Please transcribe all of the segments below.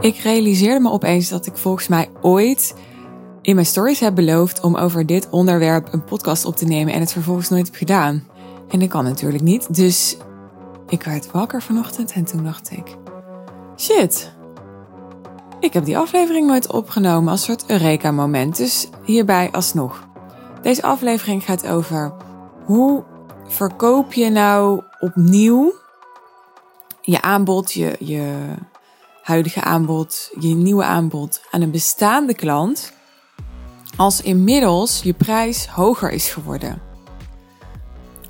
Ik realiseerde me opeens dat ik volgens mij ooit in mijn stories heb beloofd om over dit onderwerp een podcast op te nemen en het vervolgens nooit heb gedaan. En dat kan natuurlijk niet. Dus ik werd wakker vanochtend en toen dacht ik: shit, ik heb die aflevering nooit opgenomen als soort Eureka-moment. Dus hierbij alsnog. Deze aflevering gaat over hoe verkoop je nou opnieuw je aanbod, je, je huidige aanbod, je nieuwe aanbod aan een bestaande klant als inmiddels je prijs hoger is geworden?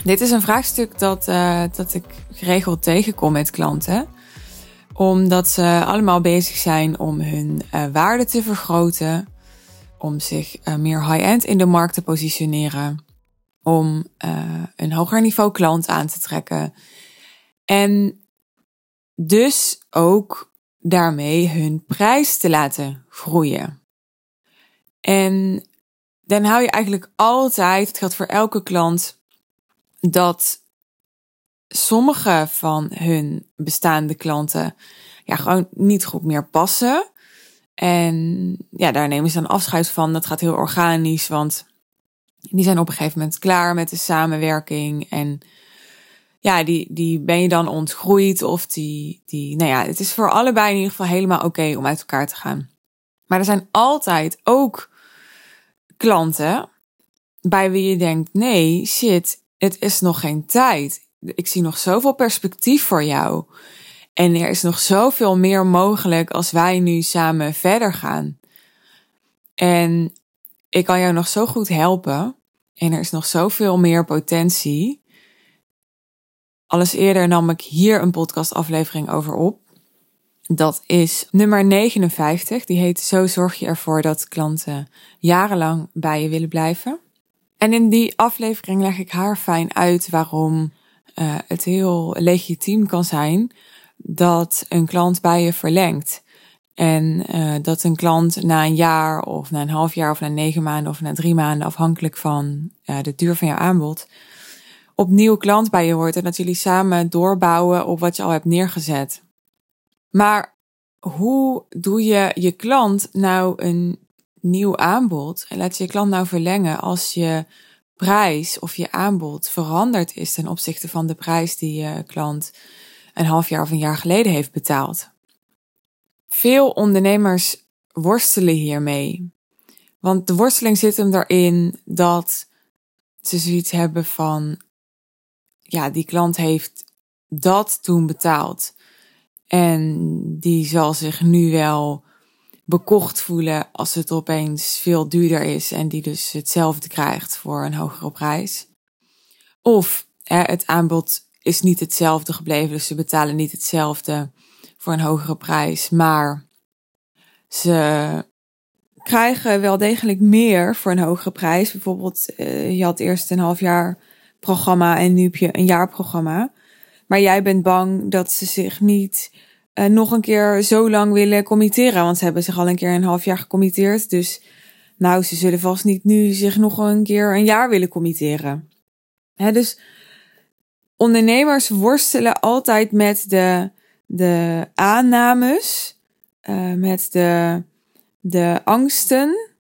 Dit is een vraagstuk dat, uh, dat ik geregeld tegenkom met klanten omdat ze allemaal bezig zijn om hun uh, waarde te vergroten, om zich uh, meer high-end in de markt te positioneren, om een hoger niveau klant aan te trekken. En dus ook daarmee hun prijs te laten groeien. En dan hou je eigenlijk altijd, het geldt voor elke klant, dat sommige van hun bestaande klanten ja, gewoon niet goed meer passen. En ja, daar nemen ze dan afscheid van. Dat gaat heel organisch, want die zijn op een gegeven moment klaar met de samenwerking. En ja, die, die ben je dan ontgroeid of die, die, nou ja, het is voor allebei in ieder geval helemaal oké om uit elkaar te gaan. Maar er zijn altijd ook klanten bij wie je denkt, nee, shit, het is nog geen tijd. Ik zie nog zoveel perspectief voor jou. En er is nog zoveel meer mogelijk als wij nu samen verder gaan. En ik kan jou nog zo goed helpen. En er is nog zoveel meer potentie. Alles eerder nam ik hier een podcastaflevering over op. Dat is nummer 59. Die heet Zo zorg je ervoor dat klanten jarenlang bij je willen blijven. En in die aflevering leg ik haar fijn uit waarom uh, het heel legitiem kan zijn dat een klant bij je verlengt. En uh, dat een klant na een jaar of na een half jaar of na negen maanden of na drie maanden, afhankelijk van uh, de duur van jouw aanbod, opnieuw klant bij je wordt en dat jullie samen doorbouwen op wat je al hebt neergezet. Maar hoe doe je je klant nou een nieuw aanbod en laat je je klant nou verlengen als je prijs of je aanbod veranderd is ten opzichte van de prijs die je klant een half jaar of een jaar geleden heeft betaald? Veel ondernemers worstelen hiermee. Want de worsteling zit hem erin dat ze zoiets hebben van ja, die klant heeft dat toen betaald. En die zal zich nu wel bekocht voelen als het opeens veel duurder is en die dus hetzelfde krijgt voor een hogere prijs. Of het aanbod is niet hetzelfde gebleven, dus ze betalen niet hetzelfde voor een hogere prijs, maar ze krijgen wel degelijk meer voor een hogere prijs. Bijvoorbeeld, uh, je had eerst een half jaar programma en nu heb je een jaarprogramma. Maar jij bent bang dat ze zich niet uh, nog een keer zo lang willen committeren. Want ze hebben zich al een keer een half jaar gecommitteerd. Dus nou, ze zullen vast niet nu zich nog een keer een jaar willen committeren. Hè, dus ondernemers worstelen altijd met de, de aannames, uh, met de, de angsten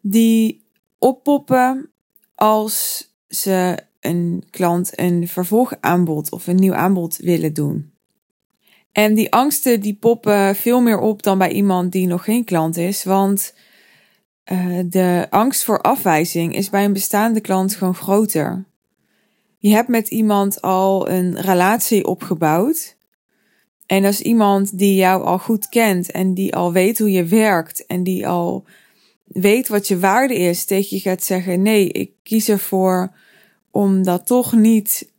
die oppoppen als ze een klant een vervolgaanbod of een nieuw aanbod willen doen. En die angsten die poppen veel meer op dan bij iemand die nog geen klant is, want uh, de angst voor afwijzing is bij een bestaande klant gewoon groter. Je hebt met iemand al een relatie opgebouwd. En is iemand die jou al goed kent en die al weet hoe je werkt en die al weet wat je waarde is, tegen je gaat zeggen: nee, ik kies ervoor om dat toch niet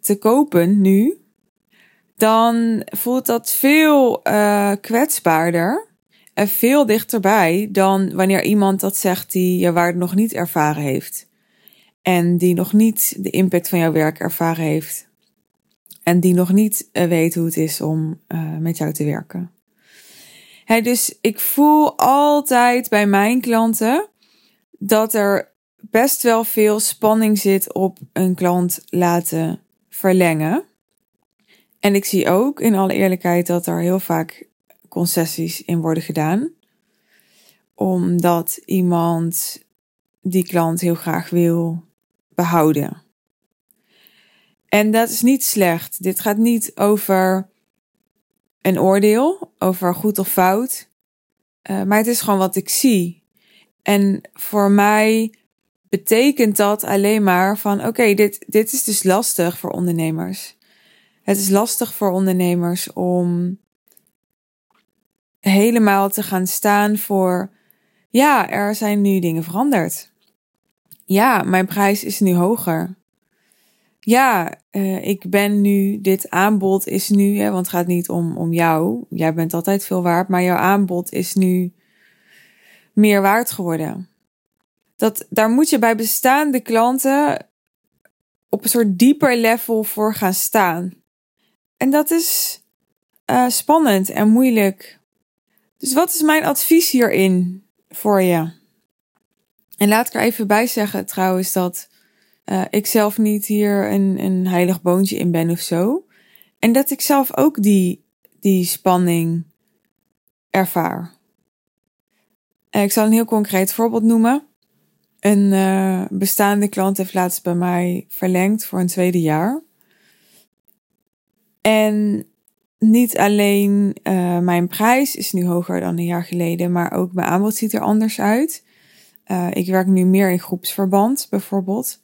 te kopen nu, dan voelt dat veel uh, kwetsbaarder en veel dichterbij dan wanneer iemand dat zegt die je waarde nog niet ervaren heeft. En die nog niet de impact van jouw werk ervaren heeft. En die nog niet uh, weet hoe het is om uh, met jou te werken. Hey, dus ik voel altijd bij mijn klanten dat er best wel veel spanning zit op een klant laten verlengen. En ik zie ook in alle eerlijkheid dat er heel vaak concessies in worden gedaan. Omdat iemand die klant heel graag wil behouden. En dat is niet slecht. Dit gaat niet over een oordeel, over goed of fout. Uh, maar het is gewoon wat ik zie. En voor mij betekent dat alleen maar van oké, dit, dit is dus lastig voor ondernemers. Het is lastig voor ondernemers om helemaal te gaan staan voor ja, er zijn nu dingen veranderd. Ja, mijn prijs is nu hoger. Ja, uh, ik ben nu, dit aanbod is nu, hè, want het gaat niet om, om jou. Jij bent altijd veel waard, maar jouw aanbod is nu meer waard geworden. Dat, daar moet je bij bestaande klanten op een soort dieper level voor gaan staan. En dat is uh, spannend en moeilijk. Dus wat is mijn advies hierin voor je? En laat ik er even bij zeggen trouwens dat uh, ik zelf niet hier een, een heilig boontje in ben of zo. En dat ik zelf ook die, die spanning ervaar. En ik zal een heel concreet voorbeeld noemen. Een uh, bestaande klant heeft laatst bij mij verlengd voor een tweede jaar. En niet alleen uh, mijn prijs is nu hoger dan een jaar geleden, maar ook mijn aanbod ziet er anders uit. Uh, ik werk nu meer in groepsverband, bijvoorbeeld.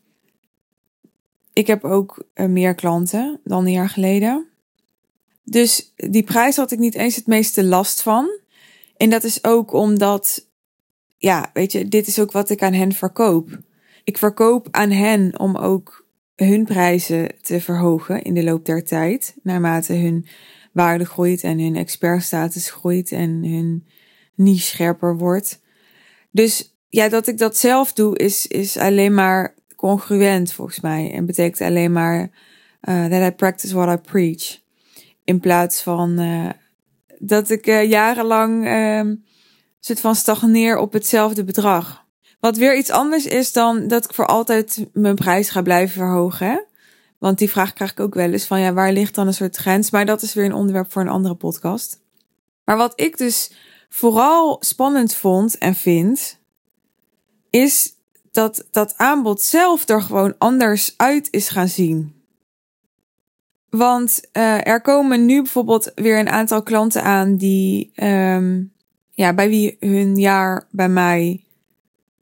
Ik heb ook meer klanten dan een jaar geleden. Dus die prijs had ik niet eens het meeste last van. En dat is ook omdat, ja, weet je, dit is ook wat ik aan hen verkoop. Ik verkoop aan hen om ook hun prijzen te verhogen in de loop der tijd, naarmate hun waarde groeit en hun expertstatus groeit en hun niche scherper wordt. Dus ja, dat ik dat zelf doe, is, is alleen maar congruent volgens mij. En betekent alleen maar uh, that I practice what I preach. In plaats van uh, dat ik uh, jarenlang uh, soort van stagneer op hetzelfde bedrag. Wat weer iets anders is dan dat ik voor altijd mijn prijs ga blijven verhogen. Want die vraag krijg ik ook wel eens van ja, waar ligt dan een soort grens? Maar dat is weer een onderwerp voor een andere podcast. Maar wat ik dus vooral spannend vond en vind, is dat dat aanbod zelf er gewoon anders uit is gaan zien. Want uh, er komen nu bijvoorbeeld weer een aantal klanten aan die, um, ja, bij wie hun jaar bij mij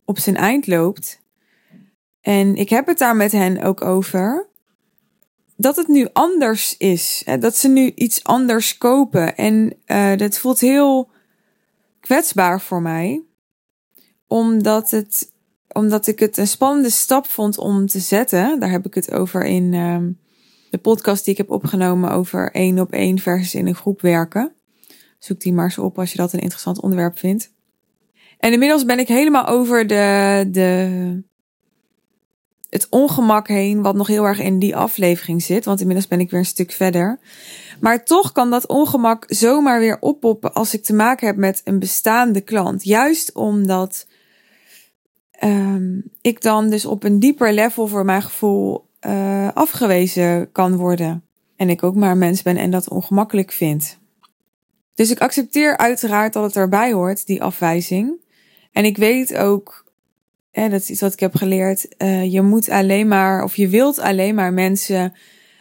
op zijn eind loopt. En ik heb het daar met hen ook over. Dat het nu anders is. Dat ze nu iets anders kopen. En uh, dat voelt heel kwetsbaar voor mij. Omdat het omdat ik het een spannende stap vond om te zetten. Daar heb ik het over in uh, de podcast die ik heb opgenomen over één op één versus in een groep werken. Zoek die maar eens op als je dat een interessant onderwerp vindt. En inmiddels ben ik helemaal over de, de, het ongemak heen, wat nog heel erg in die aflevering zit. Want inmiddels ben ik weer een stuk verder. Maar toch kan dat ongemak zomaar weer oppoppen als ik te maken heb met een bestaande klant. Juist omdat um, ik dan dus op een dieper level voor mijn gevoel uh, afgewezen kan worden. En ik ook maar een mens ben en dat ongemakkelijk vind. Dus ik accepteer uiteraard dat het erbij hoort, die afwijzing. En ik weet ook, hè, dat is iets wat ik heb geleerd, uh, je moet alleen maar, of je wilt alleen maar mensen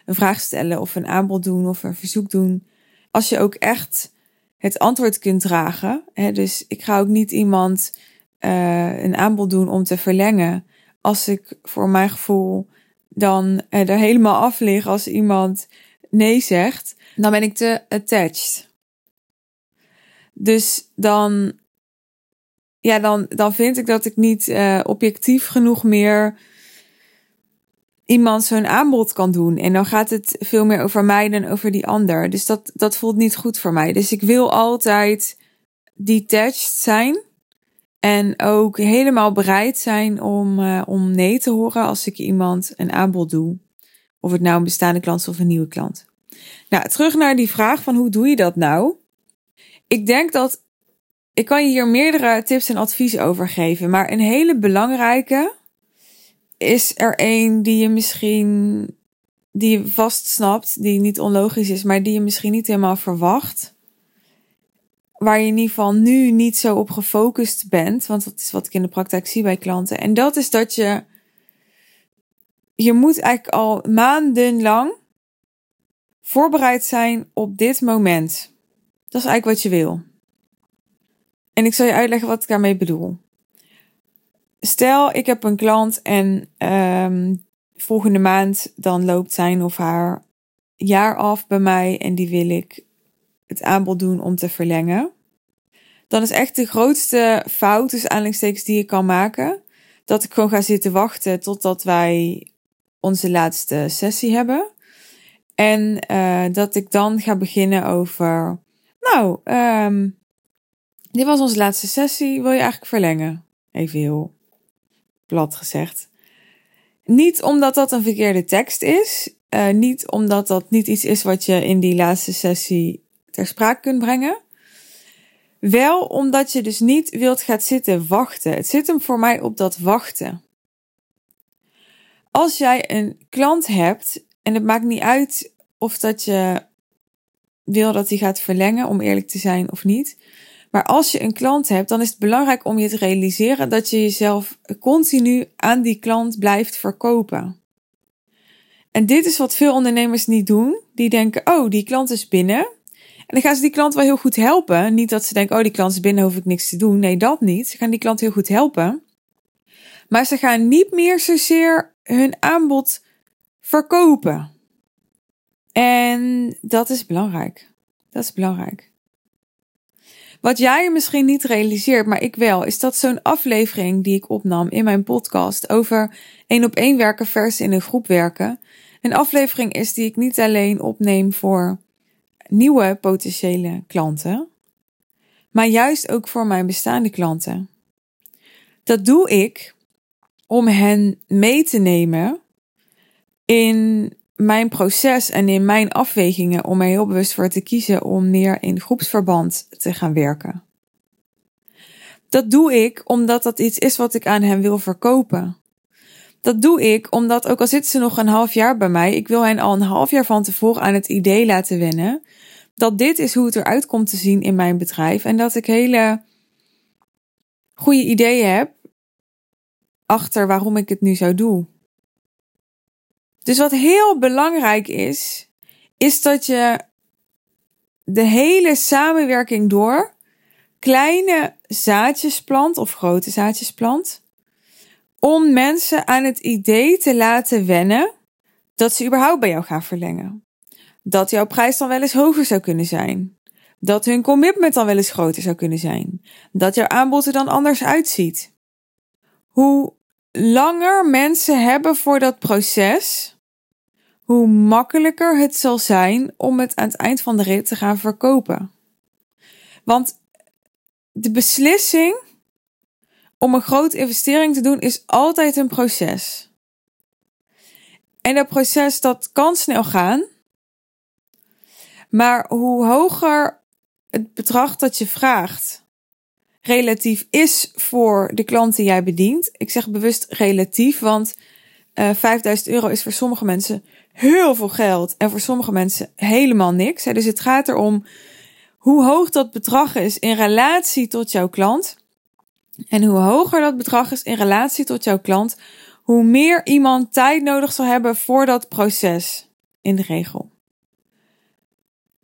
een vraag stellen of een aanbod doen of een verzoek doen. Als je ook echt het antwoord kunt dragen. Hè, dus ik ga ook niet iemand uh, een aanbod doen om te verlengen. Als ik voor mijn gevoel dan er helemaal af lig als iemand nee zegt, dan ben ik te attached. Dus dan, ja, dan, dan vind ik dat ik niet uh, objectief genoeg meer iemand zo'n aanbod kan doen. En dan gaat het veel meer over mij dan over die ander. Dus dat, dat voelt niet goed voor mij. Dus ik wil altijd detached zijn. En ook helemaal bereid zijn om, uh, om nee te horen als ik iemand een aanbod doe. Of het nou een bestaande klant is of een nieuwe klant. Nou, terug naar die vraag van hoe doe je dat nou? Ik denk dat ik kan je hier meerdere tips en adviezen over geven. Maar een hele belangrijke is er een die je misschien, die je vast snapt, die niet onlogisch is, maar die je misschien niet helemaal verwacht. waar je in ieder geval nu niet zo op gefocust bent, want dat is wat ik in de praktijk zie bij klanten. En dat is dat je, je moet eigenlijk al maandenlang voorbereid zijn op dit moment. Dat is eigenlijk wat je wil. En ik zal je uitleggen wat ik daarmee bedoel. Stel, ik heb een klant en um, volgende maand dan loopt zijn of haar jaar af bij mij en die wil ik het aanbod doen om te verlengen. Dan is echt de grootste fout, dus aanleidingstekens die je kan maken, dat ik gewoon ga zitten wachten totdat wij onze laatste sessie hebben. En uh, dat ik dan ga beginnen over, nou, um, dit was onze laatste sessie, wil je eigenlijk verlengen? Even heel plat gezegd. Niet omdat dat een verkeerde tekst is, uh, niet omdat dat niet iets is wat je in die laatste sessie ter sprake kunt brengen. Wel omdat je dus niet wilt gaan zitten wachten. Het zit hem voor mij op dat wachten. Als jij een klant hebt, en het maakt niet uit of dat je wil dat hij gaat verlengen, om eerlijk te zijn of niet. Maar als je een klant hebt, dan is het belangrijk om je te realiseren dat je jezelf continu aan die klant blijft verkopen. En dit is wat veel ondernemers niet doen. Die denken, oh, die klant is binnen. En dan gaan ze die klant wel heel goed helpen. Niet dat ze denken, oh, die klant is binnen, hoef ik niks te doen. Nee, dat niet. Ze gaan die klant heel goed helpen. Maar ze gaan niet meer zozeer hun aanbod verkopen. En dat is belangrijk. Dat is belangrijk. Wat jij misschien niet realiseert, maar ik wel, is dat zo'n aflevering die ik opnam in mijn podcast over één op één werken versus in een groep werken, een aflevering is die ik niet alleen opneem voor nieuwe potentiële klanten, maar juist ook voor mijn bestaande klanten. Dat doe ik om hen mee te nemen in mijn proces en in mijn afwegingen om er heel bewust voor te kiezen om meer in groepsverband te gaan werken. Dat doe ik omdat dat iets is wat ik aan hen wil verkopen. Dat doe ik omdat, ook al zitten ze nog een half jaar bij mij, ik wil hen al een half jaar van tevoren aan het idee laten wennen dat dit is hoe het eruit komt te zien in mijn bedrijf en dat ik hele goede ideeën heb achter waarom ik het nu zou doen. Dus wat heel belangrijk is, is dat je de hele samenwerking door kleine zaadjes plant of grote zaadjes plant. Om mensen aan het idee te laten wennen dat ze überhaupt bij jou gaan verlengen. Dat jouw prijs dan wel eens hoger zou kunnen zijn. Dat hun commitment dan wel eens groter zou kunnen zijn. Dat jouw aanbod er dan anders uitziet. Hoe langer mensen hebben voor dat proces, hoe makkelijker het zal zijn om het aan het eind van de rit te gaan verkopen. Want de beslissing om een grote investering te doen is altijd een proces. En dat proces dat kan snel gaan. Maar hoe hoger het bedrag dat je vraagt relatief is voor de klant die jij bedient. Ik zeg bewust relatief, want uh, eh, 5000 euro is voor sommige mensen heel veel geld en voor sommige mensen helemaal niks. Dus het gaat erom hoe hoog dat bedrag is in relatie tot jouw klant. En hoe hoger dat bedrag is in relatie tot jouw klant, hoe meer iemand tijd nodig zal hebben voor dat proces in de regel.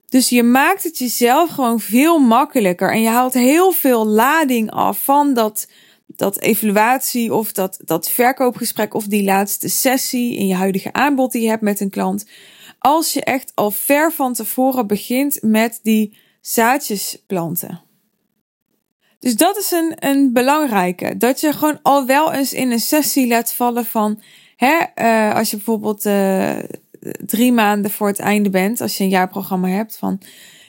Dus je maakt het jezelf gewoon veel makkelijker en je haalt heel veel lading af van dat dat evaluatie of dat, dat verkoopgesprek of die laatste sessie in je huidige aanbod die je hebt met een klant. Als je echt al ver van tevoren begint met die zaadjes planten. Dus dat is een, een belangrijke. Dat je gewoon al wel eens in een sessie laat vallen van, hè, uh, als je bijvoorbeeld uh, drie maanden voor het einde bent, als je een jaarprogramma hebt, van,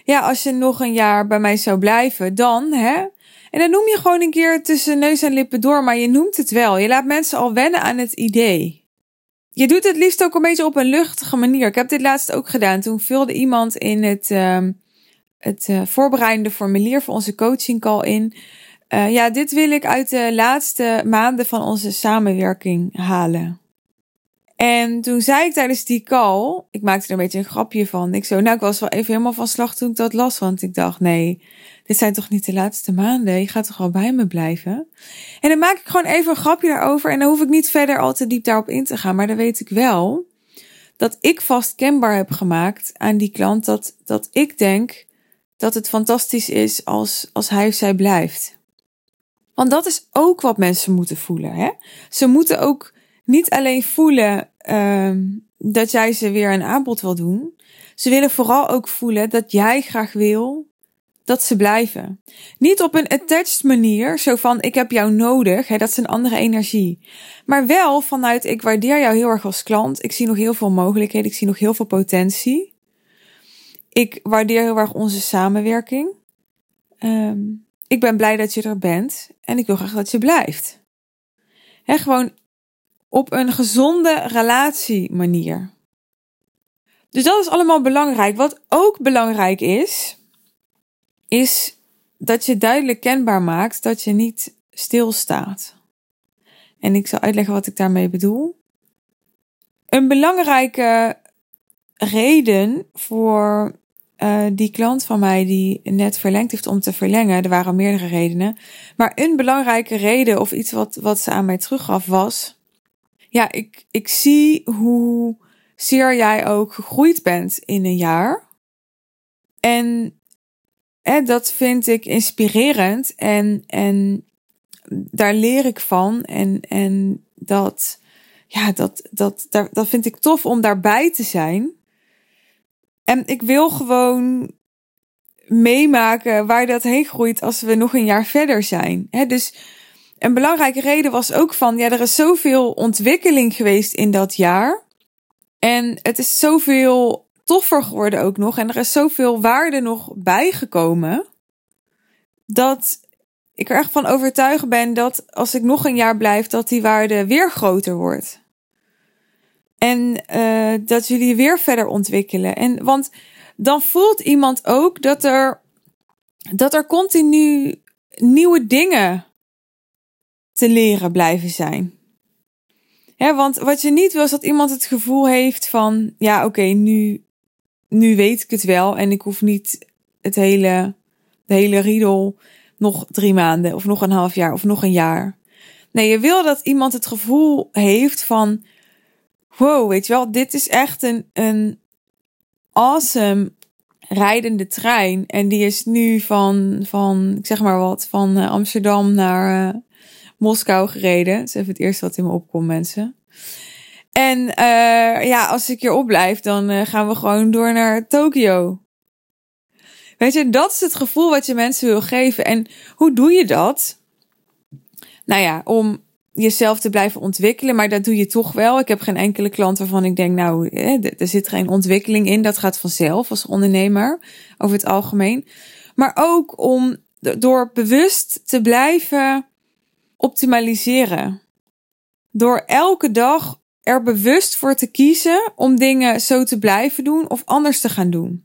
ja, als je nog een jaar bij mij zou blijven, dan, hè, en dan noem je gewoon een keer tussen neus en lippen door, maar je noemt het wel. Je laat mensen al wennen aan het idee. Je doet het liefst ook een beetje op een luchtige manier. Ik heb dit laatst ook gedaan. Toen vulde iemand in het, uh, het uh, voorbereidende formulier voor onze coaching call in. Uh, ja, dit wil ik uit de laatste maanden van onze samenwerking halen. En toen zei ik tijdens die call, ik maakte er een beetje een grapje van. Ik zo, nou, ik was wel even helemaal van slag toen ik dat las, want ik dacht, nee, dit zijn toch niet de laatste maanden? Je gaat toch al bij me blijven? En dan maak ik gewoon even een grapje daarover en dan hoef ik niet verder al te diep daarop in te gaan. Maar dan weet ik wel dat ik vast kenbaar heb gemaakt aan die klant dat, dat ik denk dat het fantastisch is als, als hij of zij blijft. Want dat is ook wat mensen moeten voelen. Hè? Ze moeten ook niet alleen voelen uh, dat jij ze weer een aanbod wil doen. Ze willen vooral ook voelen dat jij graag wil dat ze blijven. Niet op een attached manier, zo van ik heb jou nodig, hè, dat is een andere energie. Maar wel vanuit ik waardeer jou heel erg als klant. Ik zie nog heel veel mogelijkheden, ik zie nog heel veel potentie. Ik waardeer heel erg onze samenwerking. Um, ik ben blij dat je er bent en ik wil graag dat je blijft. He, gewoon op een gezonde relatie manier. Dus dat is allemaal belangrijk. Wat ook belangrijk is, is dat je duidelijk kenbaar maakt dat je niet stilstaat. En ik zal uitleggen wat ik daarmee bedoel. Een belangrijke reden voor uh, die klant van mij die net verlengd heeft om te verlengen, er waren meerdere redenen. Maar een belangrijke reden of iets wat, wat ze aan mij teruggaf was, ja, ik, ik zie hoe zeer jij ook gegroeid bent in een jaar. En hè, dat vind ik inspirerend en, en daar leer ik van. En, en dat, ja, dat, dat, daar, dat vind ik tof om daarbij te zijn. En ik wil gewoon meemaken waar dat heen groeit als we nog een jaar verder zijn. dus een belangrijke reden was ook van, ja, er is zoveel ontwikkeling geweest in dat jaar. En het is zoveel toffer geworden ook nog. En er is zoveel waarde nog bijgekomen. Dat ik er echt van overtuigd ben dat als ik nog een jaar blijf, dat die waarde weer groter wordt. En uh, dat jullie weer verder ontwikkelen. En want dan voelt iemand ook dat er, dat er continu nieuwe dingen te leren blijven zijn. Ja, want wat je niet wil is dat iemand het gevoel heeft van, ja, oké, nu, nu weet ik het wel en ik hoef niet het hele, de hele riedel nog drie maanden of nog een half jaar of nog een jaar. Nee, je wil dat iemand het gevoel heeft van, wow, weet je wel, dit is echt een, een awesome rijdende trein. En die is nu van, van ik zeg maar wat, van eh, Amsterdam naar uh, Moskou gereden. Dat is even het eerste wat in me opkomt, mensen. En uh, ja, als ik hier opblijf, dan gaan we gewoon door naar Tokio. Weet je, dat is het gevoel wat je mensen wil geven. En hoe doe je dat? Nou ja, om jezelf te blijven ontwikkelen, maar dat doe je toch wel. Ik heb geen enkele klant waarvan ik denk, nou, er zit geen ontwikkeling in. Dat gaat vanzelf als ondernemer, over het algemeen. Maar ook om door bewust te blijven optimaliseren. Door elke dag er bewust voor te kiezen om dingen zo te blijven doen of anders te gaan doen.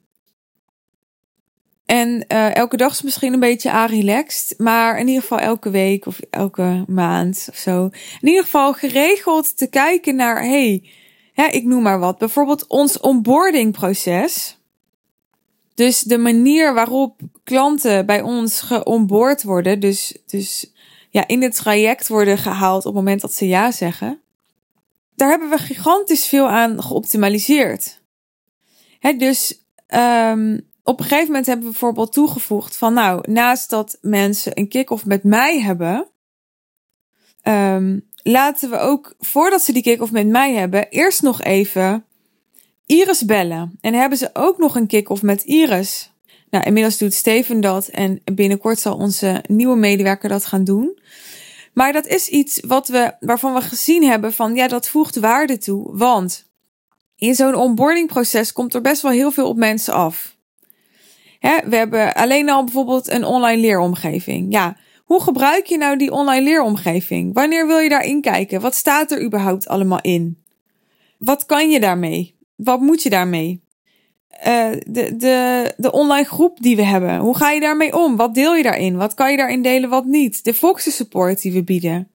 En uh, elke dag is misschien een beetje a-relaxed, maar in ieder geval elke week of elke maand of zo. In ieder geval geregeld te kijken naar, hey, ja, ik noem maar wat, bijvoorbeeld ons onboarding proces. Dus de manier waarop klanten bij ons geonboard worden, dus, dus ja, in het traject worden gehaald op het moment dat ze ja zeggen. Daar hebben we gigantisch veel aan geoptimaliseerd. Dus um, op een gegeven moment hebben we bijvoorbeeld toegevoegd van nou, naast dat mensen een kick-off met mij hebben, um, laten we ook voordat ze die kick-off met mij hebben, eerst nog even Iris bellen. En hebben ze ook nog een kick-off met Iris. Nou, inmiddels doet Steven dat en binnenkort zal onze nieuwe medewerker dat gaan doen. Maar dat is iets wat we, waarvan we gezien hebben van ja, dat voegt waarde toe. Want in zo'n onboardingproces komt er best wel heel veel op mensen af. Hè, we hebben alleen al bijvoorbeeld een online leeromgeving. Ja, hoe gebruik je nou die online leeromgeving? Wanneer wil je daarin kijken? Wat staat er überhaupt allemaal in? Wat kan je daarmee? Wat moet je daarmee? Uh, de, de, de online groep die we hebben. Hoe ga je daarmee om? Wat deel je daarin? Wat kan je daarin delen, wat niet? De Foxen support die we bieden.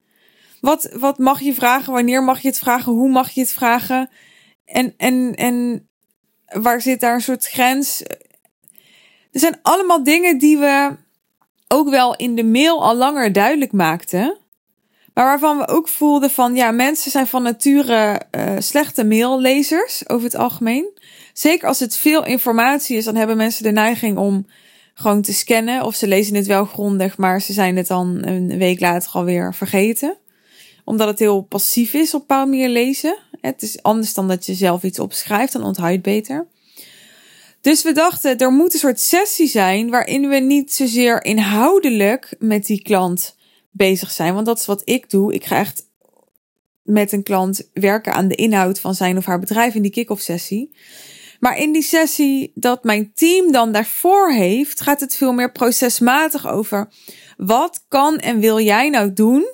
Wat, wat mag je vragen? Wanneer mag je het vragen? Hoe mag je het vragen? En, en, en waar zit daar een soort grens? Er zijn allemaal dingen die we ook wel in de mail al langer duidelijk maakten. Maar waarvan we ook voelden van ja, mensen zijn van nature uh, slechte maillezers over het algemeen. Zeker als het veel informatie is, dan hebben mensen de neiging om gewoon te scannen. Of ze lezen het wel grondig, maar ze zijn het dan een week later alweer vergeten. Omdat het heel passief is op een lezen. Het is anders dan dat je zelf iets opschrijft, dan onthoud beter. Dus we dachten, er moet een soort sessie zijn waarin we niet zozeer inhoudelijk met die klant bezig zijn. Want dat is wat ik doe. Ik ga echt met een klant werken aan de inhoud van zijn of haar bedrijf in die kick-off sessie. Maar in die sessie dat mijn team dan daarvoor heeft, gaat het veel meer procesmatig over. Wat kan en wil jij nou doen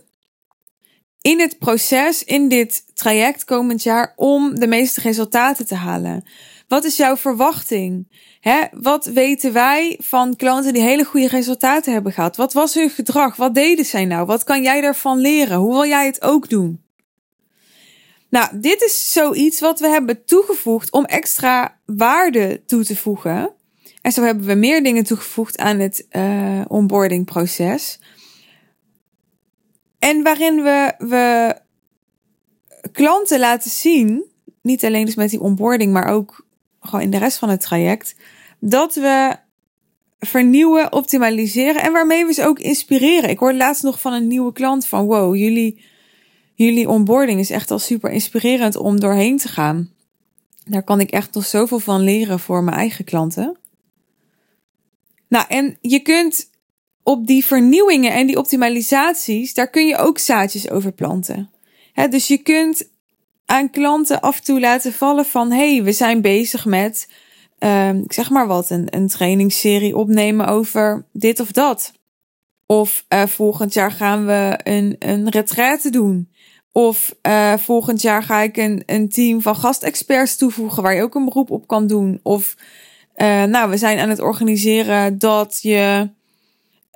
in het proces, in dit traject komend jaar, om de meeste resultaten te halen? Wat is jouw verwachting? Hè, wat weten wij van klanten die hele goede resultaten hebben gehad? Wat was hun gedrag? Wat deden zij nou? Wat kan jij daarvan leren? Hoe wil jij het ook doen? Nou, dit is zoiets wat we hebben toegevoegd om extra waarde toe te voegen. En zo hebben we meer dingen toegevoegd aan het uh, onboarding proces. En waarin we, we klanten laten zien, niet alleen dus met die onboarding, maar ook gewoon in de rest van het traject, dat we vernieuwen, optimaliseren en waarmee we ze ook inspireren. Ik hoorde laatst nog van een nieuwe klant van wow, jullie, jullie onboarding is echt al super inspirerend om doorheen te gaan. Daar kan ik echt nog zoveel van leren voor mijn eigen klanten. Nou, en je kunt op die vernieuwingen en die optimalisaties, daar kun je ook zaadjes over planten. dus je kunt aan klanten af en toe laten vallen van hey, we zijn bezig met, uh, ik zeg maar wat, een, een trainingsserie opnemen over dit of dat. Of uh, volgend jaar gaan we een, een retraite doen. Of uh, volgend jaar ga ik een, een team van gastexperts toevoegen waar je ook een beroep op kan doen. Of uh, nou, we zijn aan het organiseren dat je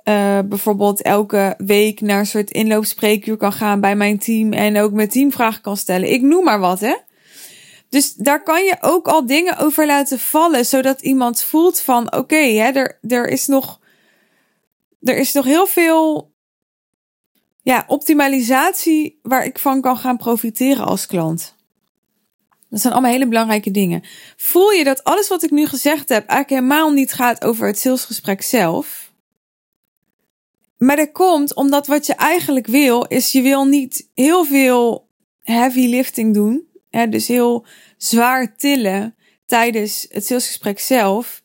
uh, bijvoorbeeld elke week naar een soort inloopspreekuur kan gaan bij mijn team en ook met teamvragen kan stellen. Ik noem maar wat, hè. Dus daar kan je ook al dingen over laten vallen, zodat iemand voelt van oké, hè, er, er is nog. Er is nog heel veel ja, optimalisatie waar ik van kan gaan profiteren als klant. Dat zijn allemaal hele belangrijke dingen. Voel je dat alles wat ik nu gezegd heb eigenlijk helemaal niet gaat over het salesgesprek zelf? Maar dat komt omdat wat je eigenlijk wil, is je wil niet heel veel heavy lifting doen. Hè, dus heel zwaar tillen tijdens het salesgesprek zelf.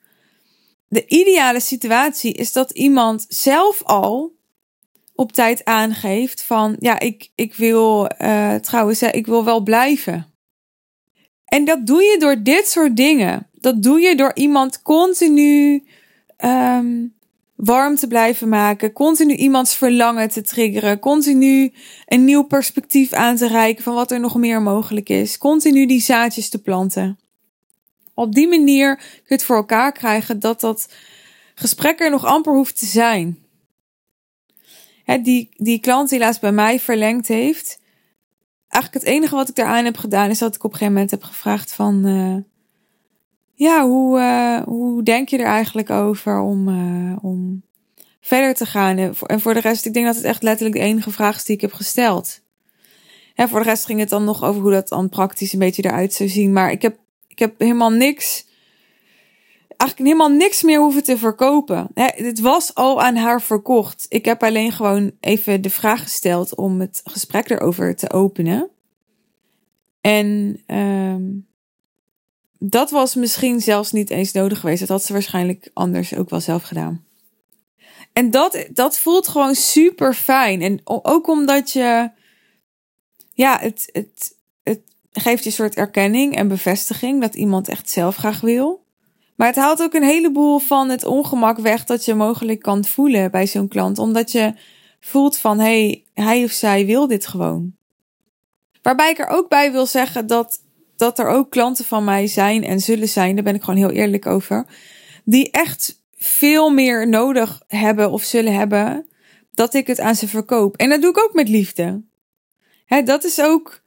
De ideale situatie is dat iemand zelf al op tijd aangeeft van ja, ik, ik wil uh, trouwens, ik wil wel blijven. En dat doe je door dit soort dingen. Dat doe je door iemand continu um, warm te blijven maken, continu iemands verlangen te triggeren, continu een nieuw perspectief aan te reiken van wat er nog meer mogelijk is, continu die zaadjes te planten. Op die manier kun je het voor elkaar krijgen dat dat gesprek er nog amper hoeft te zijn. die, die klant die laatst bij mij verlengd heeft. Eigenlijk het enige wat ik daaraan heb gedaan is dat ik op een gegeven moment heb gevraagd van... Uh, ja, hoe, uh, hoe denk je er eigenlijk over om, uh, om verder te gaan? En voor de rest, ik denk dat het echt letterlijk de enige vraag is die ik heb gesteld. Ja, voor de rest ging het dan nog over hoe dat dan praktisch een beetje eruit zou zien. Maar ik heb, ik heb helemaal niks, eigenlijk helemaal niks meer hoeven te verkopen. Hè, het was al aan haar verkocht. Ik heb alleen gewoon even de vraag gesteld om het gesprek erover te openen. En um, dat was misschien zelfs niet eens nodig geweest. Dat had ze waarschijnlijk anders ook wel zelf gedaan. En dat, dat voelt gewoon super fijn. En ook omdat je, ja, het, het, het geeft je een soort erkenning en bevestiging dat iemand echt zelf graag wil. Maar het haalt ook een heleboel van het ongemak weg dat je mogelijk kan voelen bij zo'n klant. Omdat je voelt van, hé, hey, hij of zij wil dit gewoon. Waarbij ik er ook bij wil zeggen dat dat er ook klanten van mij zijn en zullen zijn, daar ben ik gewoon heel eerlijk over, die echt veel meer nodig hebben of zullen hebben dat ik het aan ze verkoop. En dat doe ik ook met liefde. Dat is ook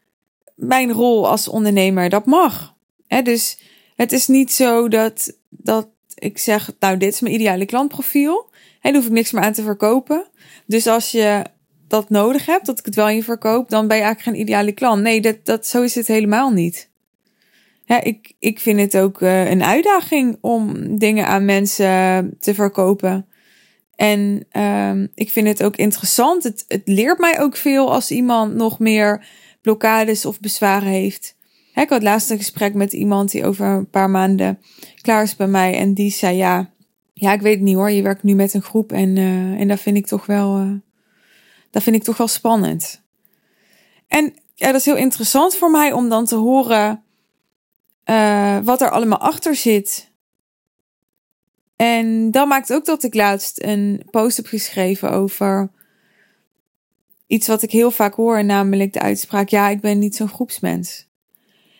mijn rol als ondernemer. Dat mag. Dus het is niet zo dat, dat ik zeg, nou, dit is mijn ideale klantprofiel. En daar hoef ik niks meer aan te verkopen. Dus als je dat nodig hebt, dat ik het wel in je verkoop, dan ben je eigenlijk geen ideale klant. Nee, dat, dat, zo is het helemaal niet. Ik, ik vind het ook uh, een uitdaging om dingen aan mensen te verkopen. En um, ik vind het ook interessant. Het, het leert mij ook veel als iemand nog meer blokkades of bezwaren heeft. ik had laatst een gesprek met iemand die over een paar maanden klaar is bij mij. En die zei: Ja, ja ik weet het niet hoor. Je werkt nu met een groep. En, uh, en dat vind ik toch wel. Uh, dat vind ik toch wel spannend. En ja, dat is heel interessant voor mij om dan te horen uh, wat er allemaal achter zit. En dat maakt ook dat ik laatst een post heb geschreven over iets wat ik heel vaak hoor, namelijk de uitspraak: ja, ik ben niet zo'n groepsmens.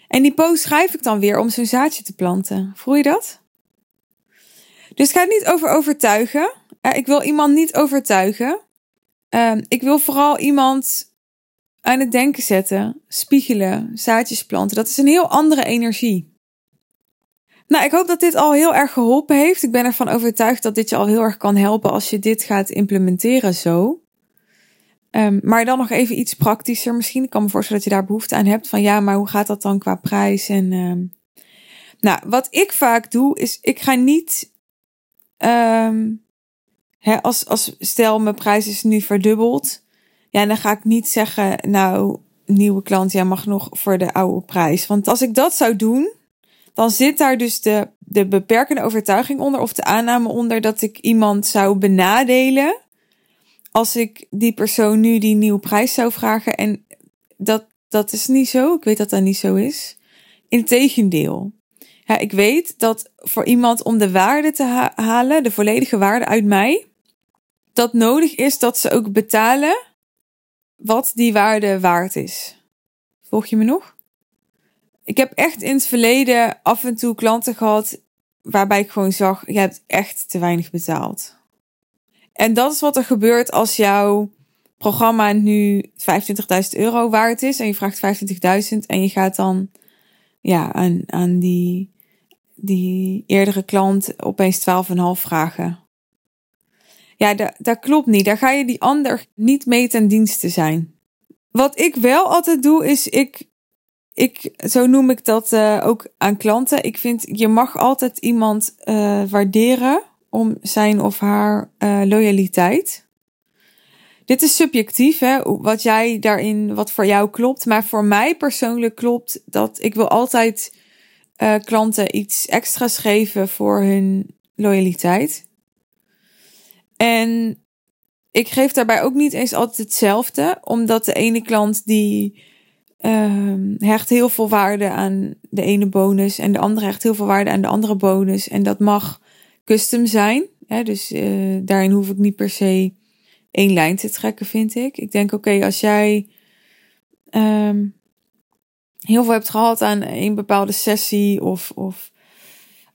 En die post schrijf ik dan weer om zo'n zaadje te planten. Voel je dat? Dus het gaat niet over overtuigen. Ik wil iemand niet overtuigen. Uh, ik wil vooral iemand aan het denken zetten, spiegelen, zaadjes planten. Dat is een heel andere energie. Nou, ik hoop dat dit al heel erg geholpen heeft. Ik ben ervan overtuigd dat dit je al heel erg kan helpen als je dit gaat implementeren zo. Um, maar dan nog even iets praktischer misschien. Ik kan me voorstellen dat je daar behoefte aan hebt. Van ja, maar hoe gaat dat dan qua prijs? En, um, nou, wat ik vaak doe, is ik ga niet. Um, hè, als, als stel, mijn prijs is nu verdubbeld. Ja, dan ga ik niet zeggen, nou, nieuwe klant, jij mag nog voor de oude prijs. Want als ik dat zou doen, dan zit daar dus de, de beperkende overtuiging onder of de aanname onder dat ik iemand zou benadelen als ik die persoon nu die nieuwe prijs zou vragen. En dat, dat is niet zo. Ik weet dat dat niet zo is. Integendeel. Ja, ik weet dat voor iemand om de waarde te halen, de volledige waarde uit mij, dat nodig is dat ze ook betalen wat die waarde waard is. Volg je me nog? Ik heb echt in het verleden af en toe klanten gehad waarbij ik gewoon zag, je hebt echt te weinig betaald. En dat is wat er gebeurt als jouw programma nu 25.000 euro waard is en je vraagt 25.000 en je gaat dan ja, aan, aan die, die eerdere klant opeens 12,5 vragen. Ja, dat, dat klopt niet. Daar ga je die ander niet mee ten dienste zijn. Wat ik wel altijd doe, is ik, ik zo noem ik dat uh, ook aan klanten. Ik vind, je mag altijd iemand uh, waarderen om zijn of haar uh, loyaliteit. Dit is subjectief, hè, wat jij daarin, wat voor jou klopt. Maar voor mij persoonlijk klopt dat ik wil altijd klanten iets extra's geven voor hun loyaliteit. En ik geef daarbij ook niet eens altijd hetzelfde, omdat de ene klant die uh, hecht heel veel waarde aan de ene bonus en de andere hecht heel veel waarde aan de andere bonus. En dat mag custom zijn. Hè? Dus uh, daarin hoef ik niet per se één lijn te trekken, vind ik. Ik denk, oké, als jij um, heel veel hebt gehad aan een bepaalde sessie of, of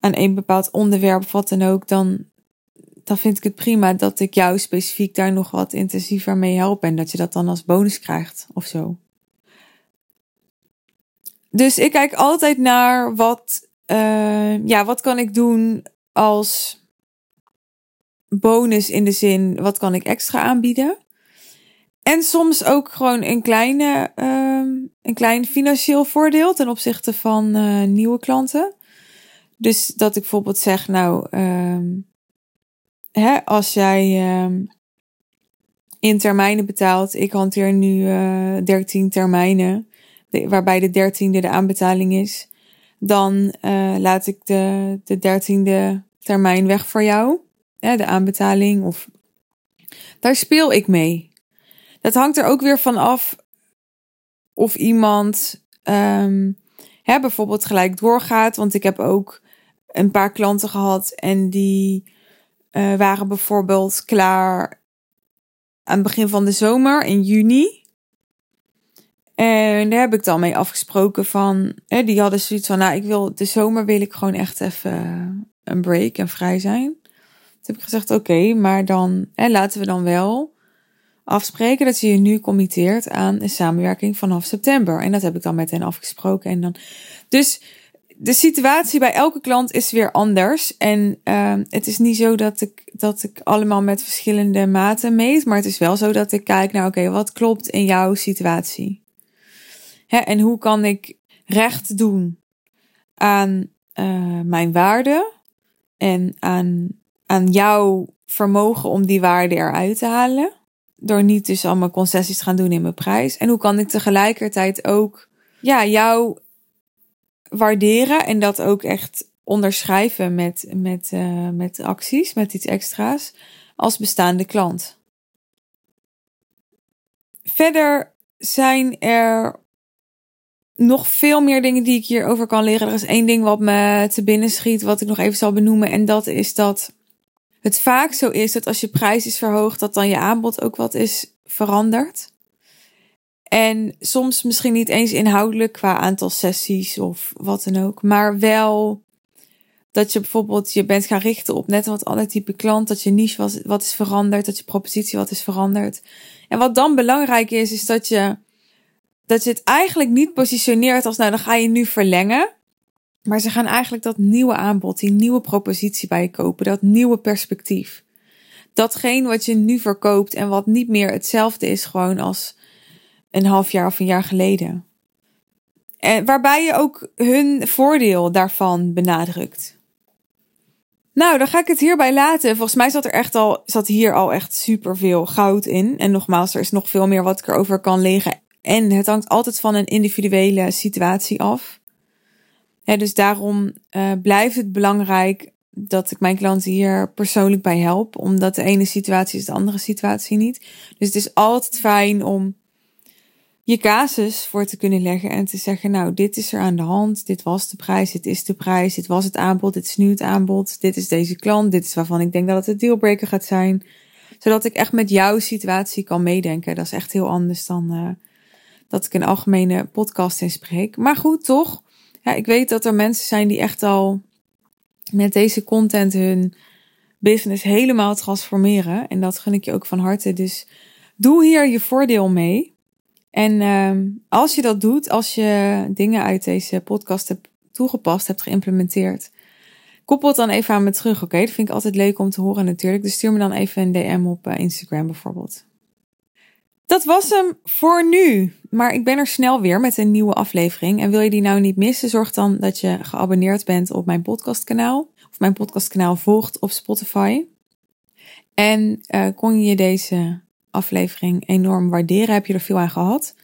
aan een bepaald onderwerp, wat dan ook, dan, dan vind ik het prima dat ik jou specifiek daar nog wat intensiever mee help en dat je dat dan als bonus krijgt of zo. Dus ik kijk altijd naar wat, uh, ja, wat kan ik doen als bonus in de zin, wat kan ik extra aanbieden? En soms ook gewoon een, kleine, um, een klein financieel voordeel ten opzichte van uh, nieuwe klanten. Dus dat ik bijvoorbeeld zeg, nou, um, hè, als jij um, in termijnen betaalt, ik hanteer nu uh, eh, 13 termijnen, waarbij de dertiende de aanbetaling is, dan uh, laat ik de, de dertiende termijn weg voor jou. Ja, de aanbetaling of daar speel ik mee. Dat hangt er ook weer van af of iemand um, hè, bijvoorbeeld gelijk doorgaat. Want ik heb ook een paar klanten gehad en die uh, waren bijvoorbeeld klaar aan het begin van de zomer in juni. En daar heb ik dan mee afgesproken van, hè, die hadden zoiets van, nou, ik wil de zomer wil ik gewoon echt even een break en vrij zijn. Toen heb ik gezegd, oké, maar dan hè, laten we dan wel afspreken dat je je nu committeert aan een samenwerking vanaf september. En dat heb ik dan met hen afgesproken. En dan, dus de situatie bij elke klant is weer anders. En uh, het is niet zo dat ik, dat ik allemaal met verschillende maten meet. Maar het is wel zo dat ik kijk naar, oké, wat klopt in jouw situatie? Hè, en hoe kan ik recht doen aan uh, mijn waarde en aan, aan jouw vermogen om die waarde eruit te halen? Door niet dus allemaal concessies te gaan doen in mijn prijs. En hoe kan ik tegelijkertijd ook ja, jou waarderen en dat ook echt onderschrijven met, met, uh, met acties, met iets extra's, als bestaande klant. Verder zijn er nog veel meer dingen die ik hierover kan leren. Er is één ding wat me te binnen schiet, wat ik nog even zal benoemen. En dat is dat het vaak zo is dat als je prijs is verhoogd, dat dan je aanbod ook wat is veranderd. En soms misschien niet eens inhoudelijk qua aantal sessies of wat dan ook, maar wel dat je bijvoorbeeld je bent gaan richten op net wat ander type klant, dat je niche was, wat is veranderd, dat je propositie wat is veranderd. En wat dan belangrijk is, is dat je, dat je het eigenlijk niet positioneert als nou dan ga je nu verlengen. Maar ze gaan eigenlijk dat nieuwe aanbod, die nieuwe propositie bij je kopen, dat nieuwe perspectief. Datgene wat je nu verkoopt en wat niet meer hetzelfde is gewoon als een half jaar of een jaar geleden. En waarbij je ook hun voordeel daarvan benadrukt. Nou, dan ga ik het hierbij laten. Volgens mij zat er echt al, zat hier al echt super veel goud in. En nogmaals, er is nog veel meer wat ik erover kan liggen. En het hangt altijd van een individuele situatie af. dus daarom uh, blijft het belangrijk dat ik mijn klanten hier persoonlijk bij help. Omdat de ene situatie is de andere situatie niet. Dus het is altijd fijn om je casus voor te kunnen leggen en te zeggen, nou, dit is er aan de hand, dit was de prijs, dit is de prijs, dit was het aanbod, dit is nu het aanbod, dit is deze klant, dit is waarvan ik denk dat het een dealbreaker gaat zijn. Zodat ik echt met jouw situatie kan meedenken. Dat is echt heel anders dan uh, dat ik een algemene podcast inspreek. Maar goed, toch? Ja, ik weet dat er mensen zijn die echt al met deze content hun business helemaal transformeren. En dat gun ik je ook van harte. Dus doe hier je voordeel mee. En uh, als je dat doet, als je dingen uit deze podcast hebt toegepast, hebt geïmplementeerd, koppel het dan even aan me terug, oké? Dat vind ik altijd leuk om te horen natuurlijk. Dus stuur me dan even een DM op uh, Instagram bijvoorbeeld. Dat was hem voor nu. Maar ik ben er snel weer met een nieuwe aflevering. En wil je die nou niet missen, zorg dan dat je geabonneerd bent op mijn podcastkanaal. Of mijn podcastkanaal volgt op Spotify. En uh, kon je deze aflevering enorm waarderen, heb je er veel aan gehad,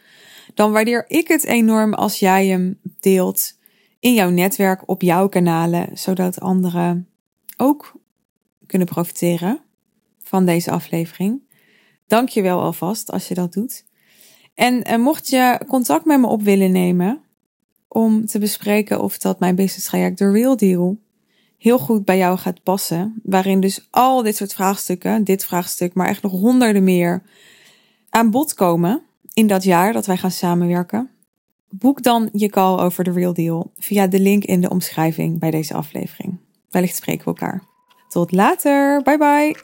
dan waardeer ik het enorm als jij hem deelt in jouw netwerk, op jouw kanalen, zodat anderen ook kunnen profiteren van deze aflevering. Dank je wel alvast als je dat doet. En eh, mocht je contact met me op willen nemen om te bespreken of dat mijn business traject The Real Deal heel goed bij jou gaat passen. Waarin dus al dit soort vraagstukken, dit vraagstuk, maar echt nog honderden meer aan bod komen in dat jaar dat wij gaan samenwerken. Boek dan je call over de Real Deal via de link in de omschrijving bij deze aflevering. Wellicht spreken we elkaar. Tot later. Bye bye.